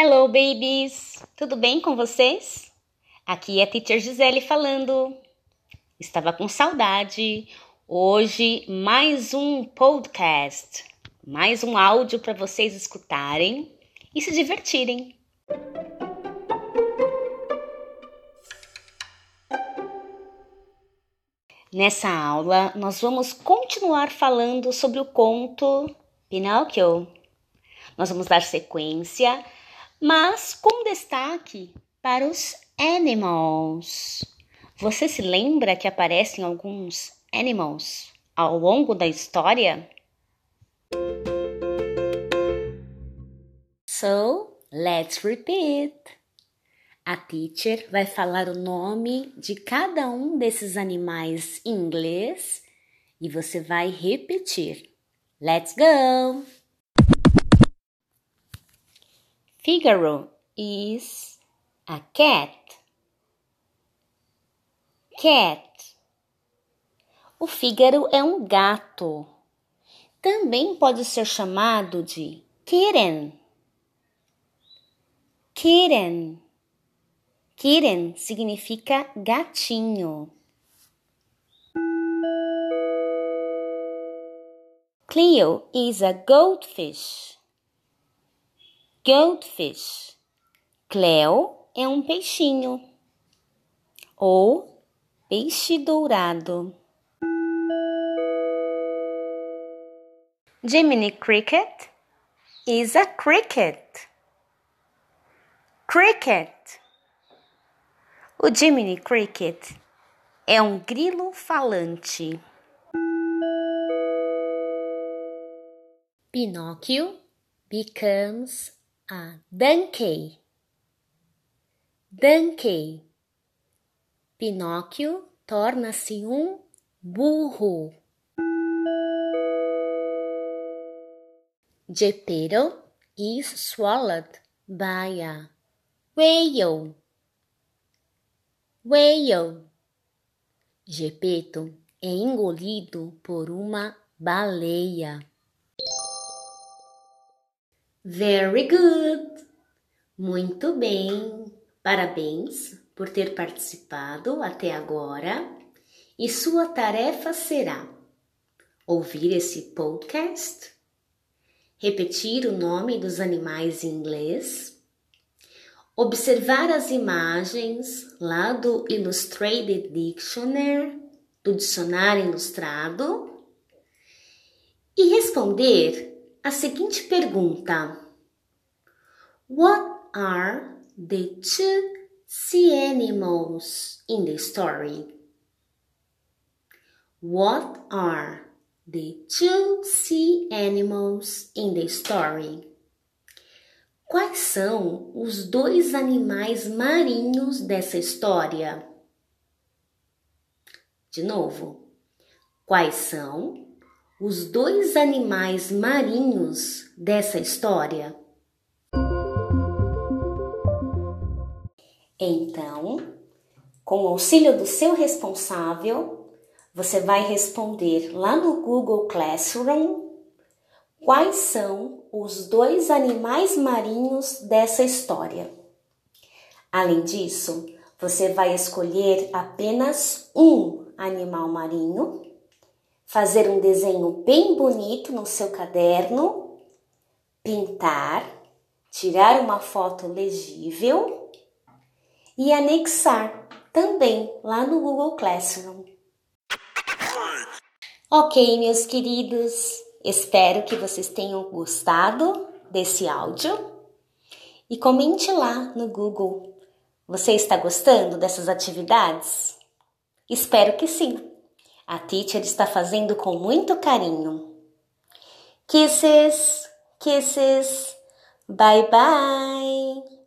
Hello, babies! Tudo bem com vocês? Aqui é a Teacher Gisele falando. Estava com saudade. Hoje, mais um podcast, mais um áudio para vocês escutarem e se divertirem. Nessa aula, nós vamos continuar falando sobre o conto Pinóquio. Nós vamos dar sequência mas com destaque para os animals. Você se lembra que aparecem alguns animals ao longo da história? So, let's repeat. A teacher vai falar o nome de cada um desses animais em inglês e você vai repetir. Let's go! Figaro is a cat. Cat. O Fígaro é um gato. Também pode ser chamado de kitten. Kitten. Kitten significa gatinho. Cleo is a goldfish. Goldfish. Cleo é um peixinho ou peixe dourado. Jiminy Cricket is a cricket. Cricket. O Jiminy Cricket é um grilo falante. Pinóquio becomes a donkey. Pinóquio torna-se um burro. Geppetto is swallowed by a whale. Whale. Gepeto é engolido por uma baleia. Very good! Muito bem! Parabéns por ter participado até agora e sua tarefa será ouvir esse podcast, repetir o nome dos animais em inglês, observar as imagens lá do Illustrated Dictionary, do dicionário ilustrado e responder a seguinte pergunta: What are the two sea animals in the story? What are the two sea animals in the story? Quais são os dois animais marinhos dessa história? De novo, quais são os dois animais marinhos dessa história? Então, com o auxílio do seu responsável, você vai responder lá no Google Classroom quais são os dois animais marinhos dessa história. Além disso, você vai escolher apenas um animal marinho fazer um desenho bem bonito no seu caderno, pintar, tirar uma foto legível e anexar também lá no Google Classroom. Ok, meus queridos, espero que vocês tenham gostado desse áudio e comente lá no Google. Você está gostando dessas atividades? Espero que sim. A teacher está fazendo com muito carinho. Kisses, kisses, bye bye.